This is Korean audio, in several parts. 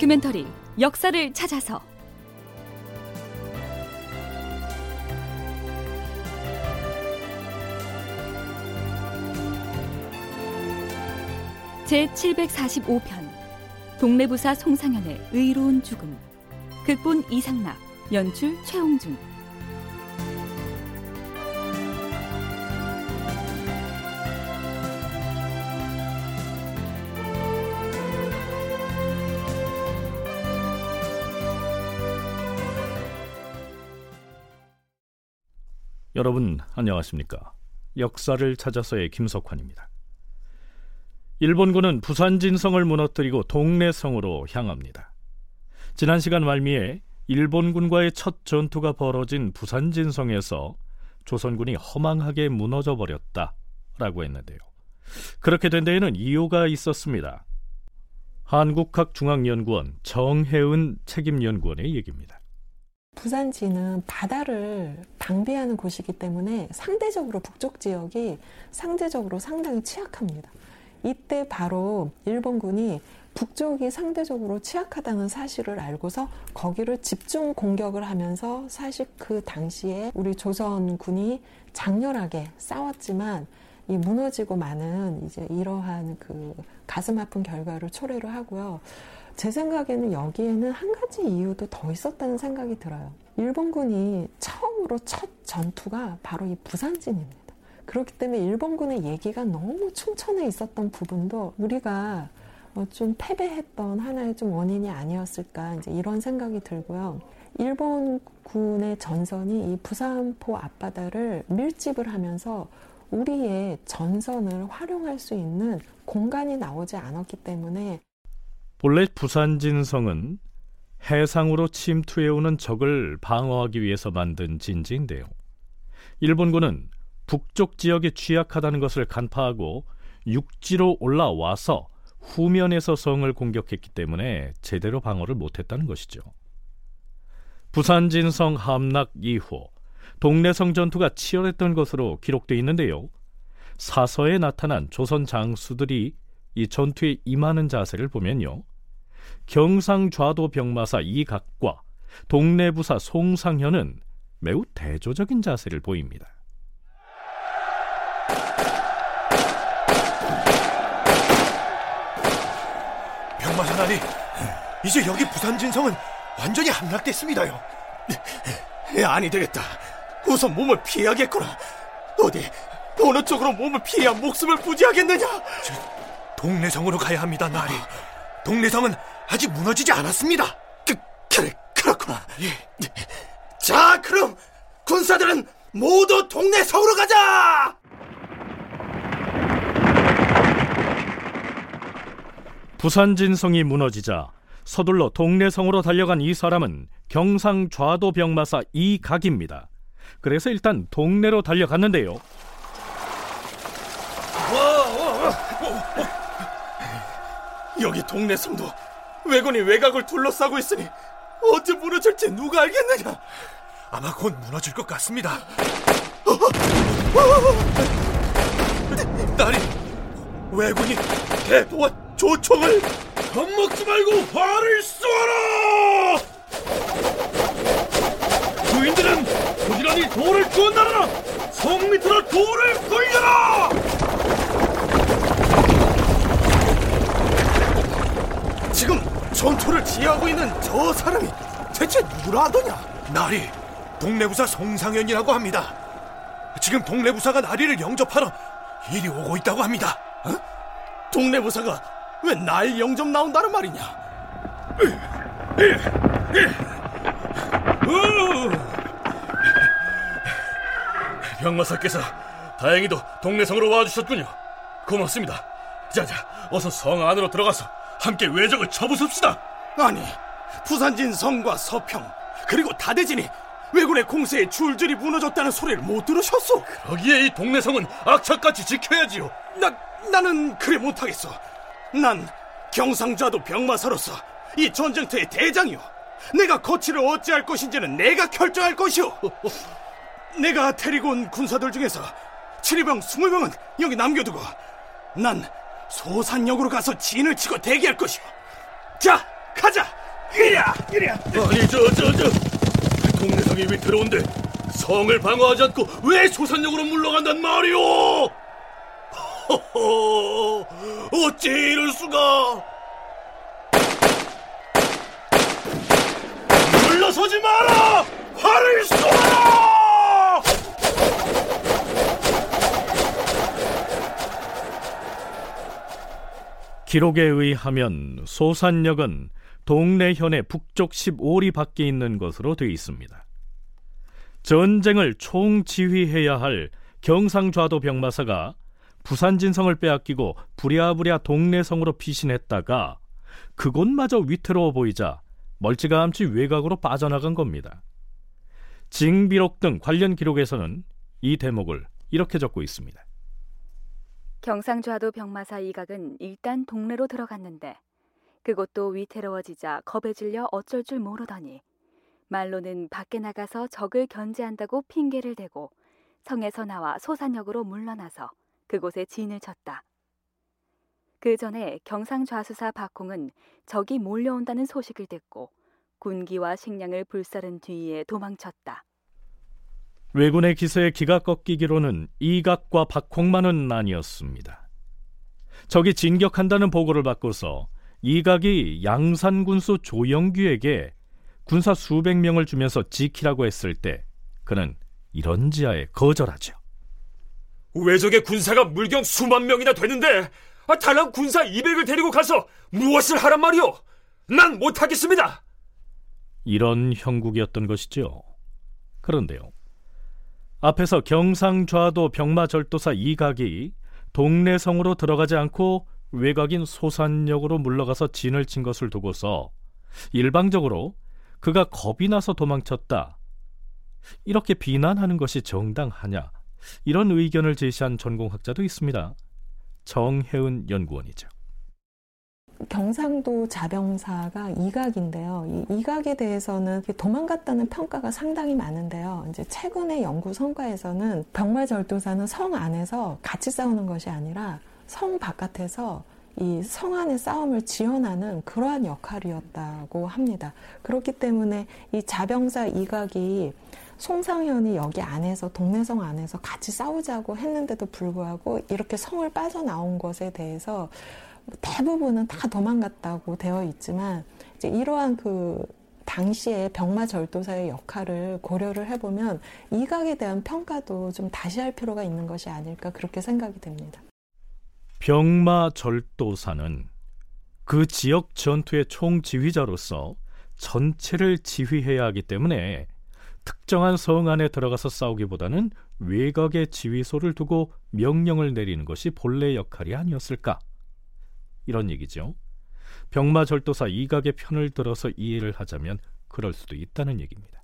다큐멘터리 역사를 찾아서. 제 745편 동네부사 송상현의 의로운 죽음. 극본 이상락 연출 최홍준 여러분 안녕하십니까? 역사를 찾아서의 김석환입니다. 일본군은 부산 진성을 무너뜨리고 동래성으로 향합니다. 지난 시간 말미에 일본군과의 첫 전투가 벌어진 부산 진성에서 조선군이 허망하게 무너져 버렸다라고 했는데요. 그렇게 된 데에는 이유가 있었습니다. 한국학중앙연구원 정혜은 책임연구원의 얘기입니다. 부산지는 바다를 방비하는 곳이기 때문에 상대적으로 북쪽 지역이 상대적으로 상당히 취약합니다. 이때 바로 일본군이 북쪽이 상대적으로 취약하다는 사실을 알고서 거기를 집중 공격을 하면서 사실 그 당시에 우리 조선군이 장렬하게 싸웠지만 이 무너지고 많은 이제 이러한 그 가슴 아픈 결과를 초래를 하고요. 제 생각에는 여기에는 한 가지 이유도 더 있었다는 생각이 들어요. 일본군이 처음으로 첫 전투가 바로 이 부산진입니다. 그렇기 때문에 일본군의 얘기가 너무 충천해 있었던 부분도 우리가 좀 패배했던 하나의 좀 원인이 아니었을까 이제 이런 생각이 들고요. 일본군의 전선이 이 부산포 앞바다를 밀집을 하면서 우리의 전선을 활용할 수 있는 공간이 나오지 않았기 때문에 본래 부산진성은 해상으로 침투해오는 적을 방어하기 위해서 만든 진지인데요. 일본군은 북쪽 지역에 취약하다는 것을 간파하고 육지로 올라와서 후면에서 성을 공격했기 때문에 제대로 방어를 못했다는 것이죠. 부산진성 함락 이후 동래성 전투가 치열했던 것으로 기록되어 있는데요. 사서에 나타난 조선 장수들이 이 전투에 임하는 자세를 보면요. 경상좌도 병마사 이각과 동래부사 송상현은 매우 대조적인 자세를 보입니다. 병마사 나리, 이제 여기 부산 진성은 완전히 함락됐습니다요. 아니 되겠다. 우선 몸을 피해야겠구나. 어디 어느 쪽으로 몸을 피해야 목숨을 부지하겠느냐? 동래성으로 가야 합니다, 나리. 동래성은 아직 무너지지 않았습니다. 그, 그래, 그렇구나. 예. 자, 그럼 군사들은 모두 동래성으로 가자! 부산 진성이 무너지자 서둘러 동래성으로 달려간 이 사람은 경상 좌도 병마사 이각입니다. 그래서 일단 동네로 달려갔는데요. 여기 동네 성도 왜군이 외곽을 둘러싸고 있으니 언제 무너질지 누가 알겠느냐? 아마 곧 무너질 것 같습니다. 나리 왜군이 대포와 조총을 겁먹지 말고 화를 쏘아라! 주인들은 부지런히 돌을 주었나라! 성 밑으로 돌을 굴려라! 지금 전투를 지휘하고 있는 저 사람이 대체 누구라 하더냐? 나리, 동래부사 송상현이라고 합니다. 지금 동래부사가 나리를 영접하러 이리 오고 있다고 합니다. 어? 동래부사가 왜 날 영접 나온다는 말이냐? 병마사께서 다행히도 동래성으로 와주셨군요. 고맙습니다. 자자, 어서 성 안으로 들어가서 함께 외적을 쳐부숩시다. 아니, 부산진 성과 서평 그리고 다대진이 왜군의 공세에 줄줄이 무너졌다는 소리를 못 들으셨소? 거기에 이 동네 성은 악착같이 지켜야지요. 나 나는 그래 못하겠어. 난 경상좌도 병마사로서 이 전쟁터의 대장이오. 내가 거치를 어찌할 것인지는 내가 결정할 것이오. 내가 데리고 온 군사들 중에서 7위병 20명은 여기 남겨두고 난 소산역으로 가서 진을 치고 대기할 것이오. 자, 가자. 이리야, 이리야. 아니 저 저 저 동네성이 위태로운데 성을 방어하지 않고 왜 소산역으로 물러간단 말이오? 허허, 어찌 이럴 수가? 물러서지 마라! 활을 쏘아라! 기록에 의하면 소산역은 동래 현의 북쪽 15리 밖에 있는 것으로 되어 있습니다. 전쟁을 총지휘해야 할 경상좌도 병마사가 부산 진성을 빼앗기고 부랴부랴 동래성으로 피신했다가 그곳마저 위태로워 보이자 멀찌감치 외곽으로 빠져나간 겁니다. 징비록 등 관련 기록에서는 이 대목을 이렇게 적고 있습니다. 경상좌도 병마사 이각은 일단 동네로 들어갔는데 그곳도 위태로워지자 겁에 질려 어쩔 줄 모르더니 말로는 밖에 나가서 적을 견제한다고 핑계를 대고 성에서 나와 소산역으로 물러나서 그곳에 진을 쳤다. 그 전에 경상좌수사 박홍은 적이 몰려온다는 소식을 듣고 군기와 식량을 불사른 뒤에 도망쳤다. 왜군의 기세에 기가 꺾이기로는 이각과 박홍만은 아니었습니다. 적이 진격한다는 보고를 받고서 이각이 양산군수 조영규에게 군사 수백 명을 주면서 지키라고 했을 때 그는 이런 지하에 거절하죠. 외적의 군사가 물경 수만 명이나 되는데 아, 달랑 군사 200을 데리고 가서 무엇을 하란 말이오? 난 못하겠습니다. 이런 형국이었던 것이죠. 그런데요. 앞에서 경상좌도 병마절도사 이각이 동래성으로 들어가지 않고 외곽인 소산역으로 물러가서 진을 친 것을 두고서 일방적으로 그가 겁이 나서 도망쳤다. 이렇게 비난하는 것이 정당하냐? 이런 의견을 제시한 전공학자도 있습니다. 정혜은 연구원이죠. 경상도 자병사가 이각인데요. 이 이각에 대해서는 도망갔다는 평가가 상당히 많은데요. 이제 최근의 연구 성과에서는 병마절도사는 성 안에서 같이 싸우는 것이 아니라 성 바깥에서 이 성 안의 싸움을 지원하는 그러한 역할이었다고 합니다. 그렇기 때문에 이 자병사 이각이 송상현이 여기 안에서 동네성 안에서 같이 싸우자고 했는데도 불구하고 이렇게 성을 빠져나온 것에 대해서 대부분은 다 도망갔다고 되어 있지만 이제 이러한 그 당시에 병마 절도사의 역할을 고려를 해보면 이각에 대한 평가도 좀 다시 할 필요가 있는 것이 아닐까 그렇게 생각이 됩니다. 병마 절도사는 그 지역 전투의 총지휘자로서 전체를 지휘해야 하기 때문에 특정한 성 안에 들어가서 싸우기보다는 외곽의 지휘소를 두고 명령을 내리는 것이 본래 역할이 아니었을까? 이런 얘기죠. 병마 절도사 이각의 편을 들어서 이해를 하자면 그럴 수도 있다는 얘기입니다.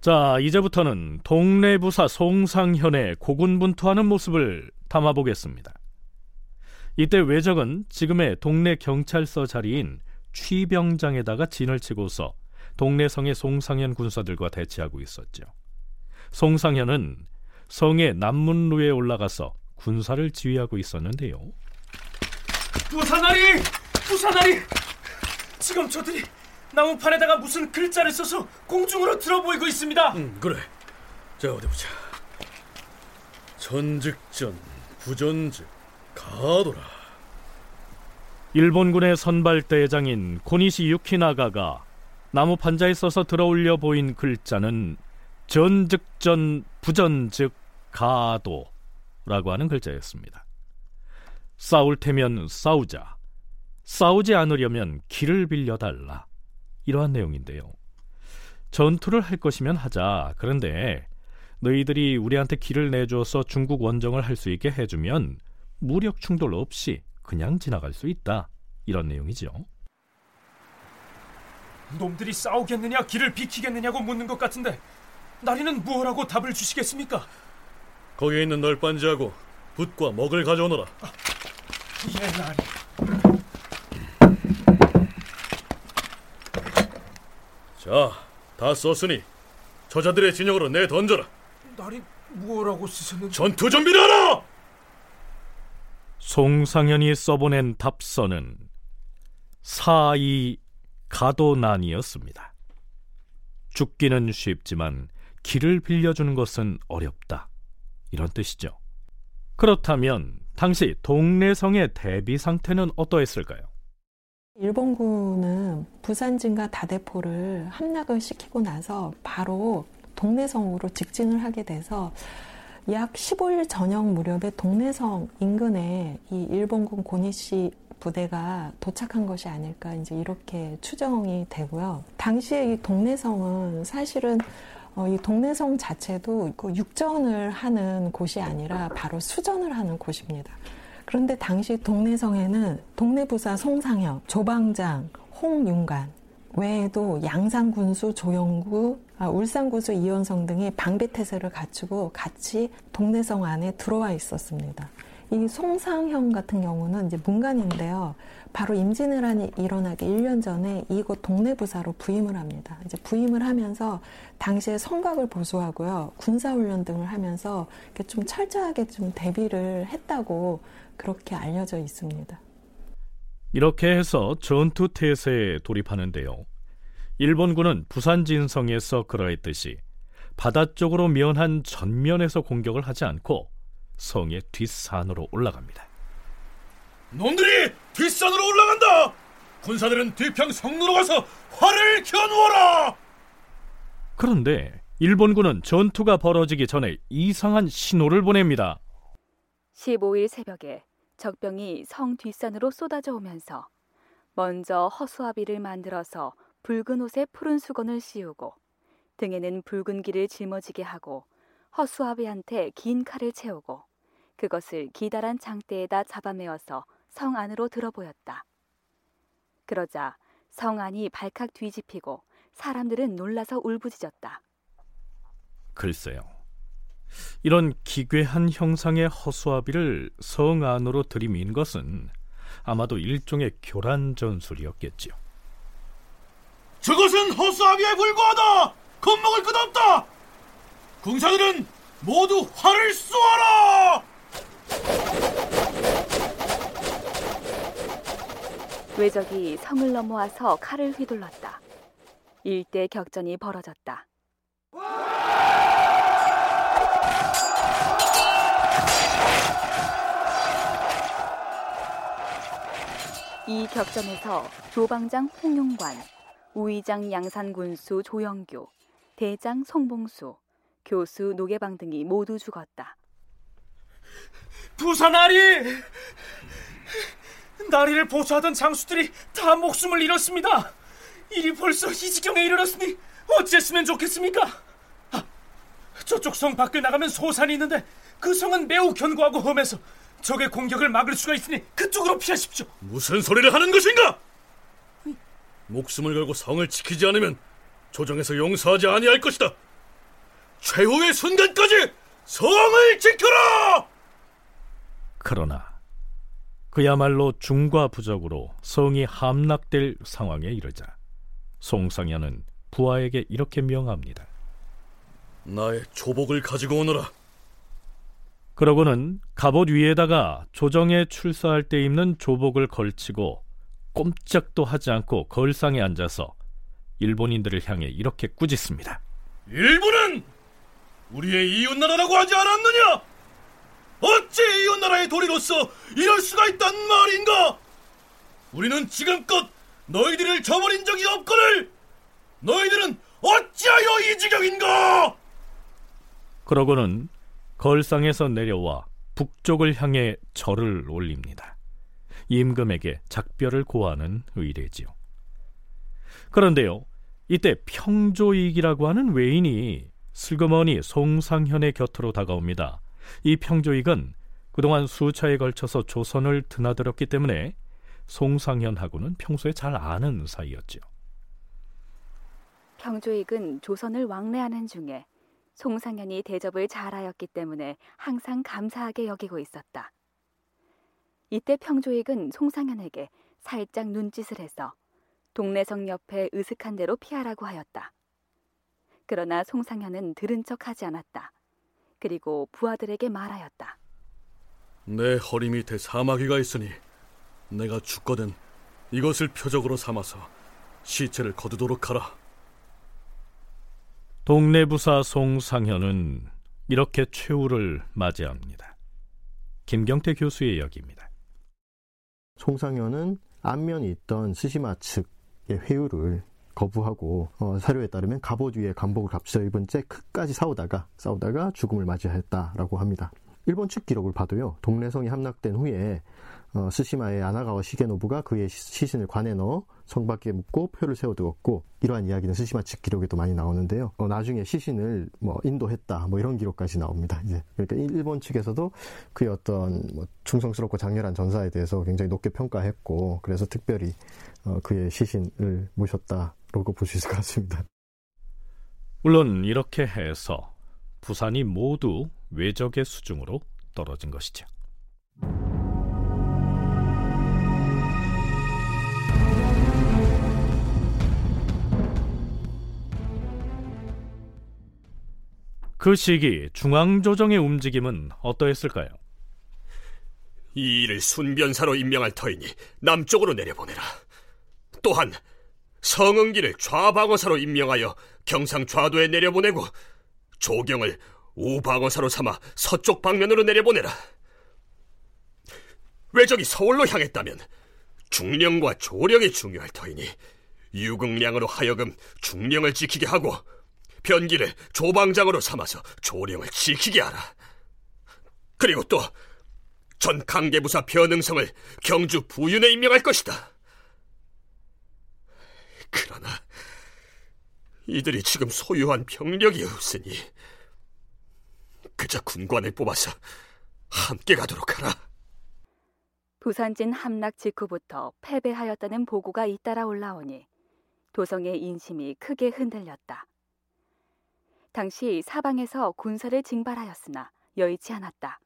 자, 이제부터는 동네 부사 송상현의 고군분투하는 모습을 담아보겠습니다. 이때 외적은 지금의 동네 경찰서 자리인 취병장에다가 진을 치고서 동네 성의 송상현 군사들과 대치하고 있었죠. 송상현은 성의 남문루에 올라가서 군사를 지휘하고 있었는데요. 부사나리! 부사나리! 지금 저들이 나무판에다가 무슨 글자를 써서 공중으로 들어 보이고 있습니다. 음, 그래. 자 어디 보자. 전즉전, 부전즉, 가도라. 일본군의 선발 대장인 고니시 유키나가가 나무 판자에 써서 들어올려 보인 글자는 전즉전 부전즉 가도라고 하는 글자였습니다. 싸울 테면 싸우자. 싸우지 않으려면 길을 빌려달라. 이러한 내용인데요. 전투를 할 것이면 하자. 그런데 너희들이 우리한테 길을 내줘서 중국 원정을 할 수 있게 해주면 무력 충돌 없이 그냥 지나갈 수 있다. 이런 내용이죠. 놈들이 싸우겠느냐 길을 비키겠느냐고 묻는 것 같은데 나리는 무엇라고 답을 주시겠습니까? 거기에 있는 널빤지하고 붓과 먹을 가져오너라. 예, 나리. 자, 다 썼으니 저자들의 진영으로 내 던져라. 날이 뭐라고 쓰셨는지 전투 준비를 하라. 송상현이 써보낸 답서는 사이 가도난이었습니다. 죽기는 쉽지만 길을 빌려주는 것은 어렵다. 이런 뜻이죠. 그렇다면 당시 동래성의 대비 상태는 어떠했을까요? 일본군은 부산진과 다대포를 함락을 시키고 나서 바로 동래성으로 직진을 하게 돼서 약 15일 저녁 무렵에 동래성 인근에 이 일본군 고니시 부대가 도착한 것이 아닐까 이제 이렇게 추정이 되고요. 당시에 이 동래성은 사실은 어, 이 동래성 자체도 그 육전을 하는 곳이 아니라 바로 수전을 하는 곳입니다. 그런데 당시 동래성에는 동래부사 송상혁, 조방장, 홍윤관 외에도 양산군수 조영구, 아, 울산군수 이원성 등이 방배태세를 갖추고 같이 동래성 안에 들어와 있었습니다. 이 송상형 같은 경우는 이제 문관인데요. 바로 임진왜란이 일어나기 1년 전에 이곳 동래부사로 부임을 합니다. 이제 부임을 하면서 당시에 성곽을 보수하고요. 군사훈련 등을 하면서 좀 철저하게 좀 대비를 했다고 그렇게 알려져 있습니다. 이렇게 해서 전투 태세에 돌입하는데요. 일본군은 부산 진성에서 그러했듯이 바다 쪽으로 면한 전면에서 공격을 하지 않고 성의 뒷산으로 올라갑니다. 놈들이 뒷산으로 올라간다. 군사들은 뒤평 성로로 가서 활을 겨누어라. 그런데 일본군은 전투가 벌어지기 전에 이상한 신호를 보냅니다. 15일 새벽에 적병이 성 뒷산으로 쏟아져 오면서 먼저 허수아비를 만들어서 붉은 옷에 푸른 수건을 씌우고 등에는 붉은 길을 짊어지게 하고 허수아비한테 긴 칼을 채우고 그것을 기다란 장대에다 잡아매어서 성 안으로 들어보였다. 그러자 성 안이 발칵 뒤집히고 사람들은 놀라서 울부짖었다. 글쎄요. 이런 기괴한 형상의 허수아비를 성 안으로 들이민 것은 아마도 일종의 교란 전술이었겠지요. 저것은 허수아비에 불과하다. 겁먹을 것 없다. 군사들은 모두 활을 쏘아라. 외적이 성을 넘어와서 칼을 휘둘렀다. 일대 격전이 벌어졌다. 이 격전에서 조방장 홍용관, 우의장 양산군수 조영교, 대장 송봉수, 교수 노계방 등이 모두 죽었다. 부산아리! 나리를 보수하던 장수들이 다 목숨을 잃었습니다. 일이 벌써 이 지경에 이르렀으니 어찌했으면 좋겠습니까? 아, 저쪽 성 밖을 나가면 소산이 있는데 그 성은 매우 견고하고 험해서 적의 공격을 막을 수가 있으니 그쪽으로 피하십시오. 무슨 소리를 하는 것인가? 목숨을 걸고 성을 지키지 않으면 조정에서 용서하지 아니할 것이다. 최후의 순간까지 성을 지켜라! 그러나 그야말로 중과 부적으로 성이 함락될 상황에 이르자 송상현은 부하에게 이렇게 명합니다. 나의 조복을 가지고 오너라. 그러고는 갑옷 위에다가 조정에 출사할 때 입는 조복을 걸치고 꼼짝도 하지 않고 걸상에 앉아서 일본인들을 향해 이렇게 꾸짖습니다. 일본은 우리의 이웃나라라고 하지 않았느냐? 어찌 이웃나라의 도리로서 이럴 수가 있단 말인가? 우리는 지금껏 너희들을 저버린 적이 없거늘 너희들은 어찌하여 이 지경인가? 그러고는 걸상에서 내려와 북쪽을 향해 절을 올립니다. 임금에게 작별을 고하는 의례지요. 그런데요, 이때 평조익이라고 하는 외인이 슬그머니 송상현의 곁으로 다가옵니다. 이 평조익은 그동안 수차에 걸쳐서 조선을 드나들었기 때문에 송상현하고는 평소에 잘 아는 사이였죠. 평조익은 조선을 왕래하는 중에 송상현이 대접을 잘하였기 때문에 항상 감사하게 여기고 있었다. 이때 평조익은 송상현에게 살짝 눈짓을 해서 동래성 옆에 으슥한 대로 피하라고 하였다. 그러나 송상현은 들은 척하지 않았다. 그리고 부하들에게 말하였다. 내 허리 밑에 사마귀가 있으니 내가 죽거든 이것을 표적으로 삼아서 시체를 거두도록 하라. 동네 부사 송상현은 이렇게 최후를 맞이합니다. 김경태 교수의 이야기입니다. 송상현은 안면이 있던 스시마 측의 회유를 거부하고 어, 사료에 따르면 갑옷 위에 간복을 값져 입은 채 끝까지 싸우다가 싸우다가 죽음을 맞이했다라고 합니다. 일본 측 기록을 봐도요. 동래성이 함락된 후에 어, 스시마의 아나가와 시게노부가 그의 시신을 관에 넣어 성 밖에 묻고 표를 세워두었고 이러한 이야기는 스시마 측 기록에도 많이 나오는데요. 어, 나중에 시신을 뭐 인도했다 뭐 이런 기록까지 나옵니다. 이제 그러니까 일본 측에서도 그의 어떤 뭐 충성스럽고 장렬한 전사에 대해서 굉장히 높게 평가했고 그래서 특별히 어, 그의 시신을 모셨다라고 볼 수 있을 것 같습니다. 물론 이렇게 해서 부산이 모두 외적의 수중으로 떨어진 것이죠. 그 시기 중앙조정의 움직임은 어떠했을까요? 이 일을 순변사로 임명할 터이니 남쪽으로 내려보내라. 또한 성은기를 좌방어사로 임명하여 경상 좌도에 내려보내고 조경을 우방어사로 삼아 서쪽 방면으로 내려보내라. 왜적이 서울로 향했다면 중령과 조령이 중요할 터이니 유극량으로 하여금 중령을 지키게 하고 변기를 조방장으로 삼아서 조령을 지키게 하라. 그리고 또 전 강계부사 변응성을 경주 부윤에 임명할 것이다. 그러나 이들이 지금 소유한 병력이 없으니 그저 군관을 뽑아서 함께 가도록 하라. 부산진 함락 직후부터 패배하였다는 보고가 잇따라 올라오니 도성의 인심이 크게 흔들렸다. 당시 사방에서 군사를 징발하였으나 여의치 않았다.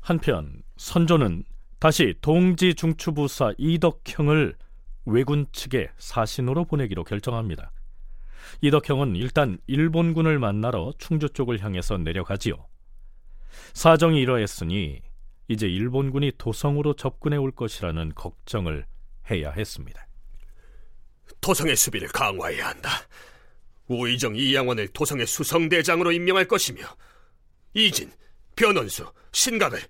한편 선조는 다시 동지 중추부사 이덕형을 왜군 측에 사신으로 보내기로 결정합니다. 이덕형은 일단 일본군을 만나러 충주 쪽을 향해서 내려가지요. 사정이 이러했으니 이제 일본군이 도성으로 접근해 올 것이라는 걱정을 해야 했습니다. 도성의 수비를 강화해야 한다. 우의정 이양원을 도성의 수성대장으로 임명할 것이며 이진, 변원수, 신각을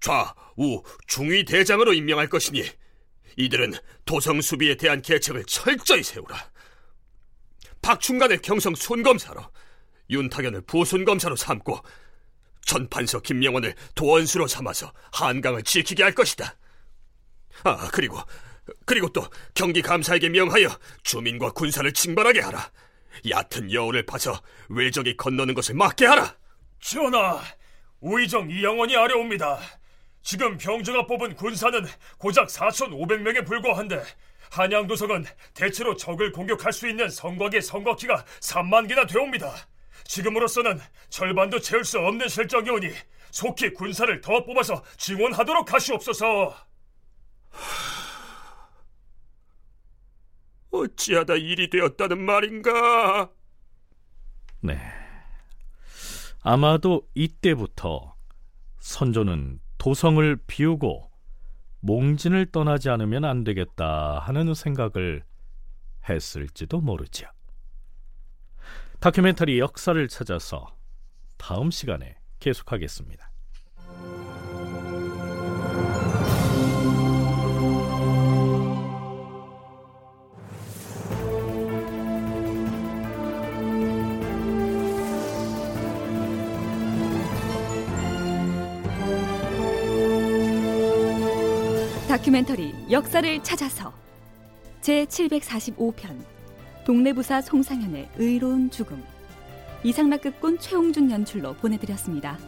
좌, 우, 중위 대장으로 임명할 것이니 이들은 도성 수비에 대한 계책을 철저히 세우라. 박충간을 경성 순검사로, 윤탁연을 부순검사로 삼고 전판서 김명원을 도원수로 삼아서 한강을 지키게 할 것이다. 아, 그리고 그리고 또 경기 감사에게 명하여 주민과 군사를 징발하게 하라. 얕은 여우를 파서 외적이 건너는 것을 막게 하라. 전하, 우의정 이영원이 아래옵니다. 지금 병주가 뽑은 군사는 고작 4,500명에 불과한데 한양도성은 대체로 적을 공격할 수 있는 성곽의 성곽기가 3만 개나 되옵니다. 지금으로서는 절반도 채울 수 없는 실정이오니 속히 군사를 더 뽑아서 증원하도록 하시옵소서. 어찌하다 일이 되었다는 말인가? 네. 아마도 이때부터 선조는 도성을 비우고 몽진을 떠나지 않으면 안 되겠다 하는 생각을 했을지도 모르죠. 다큐멘터리 역사를 찾아서 다음 시간에 계속하겠습니다. 다큐멘터리 역사를 찾아서 제 745편 동네부사 송상현의 의로운 죽음 이상락극본 최홍준 연출로 보내드렸습니다.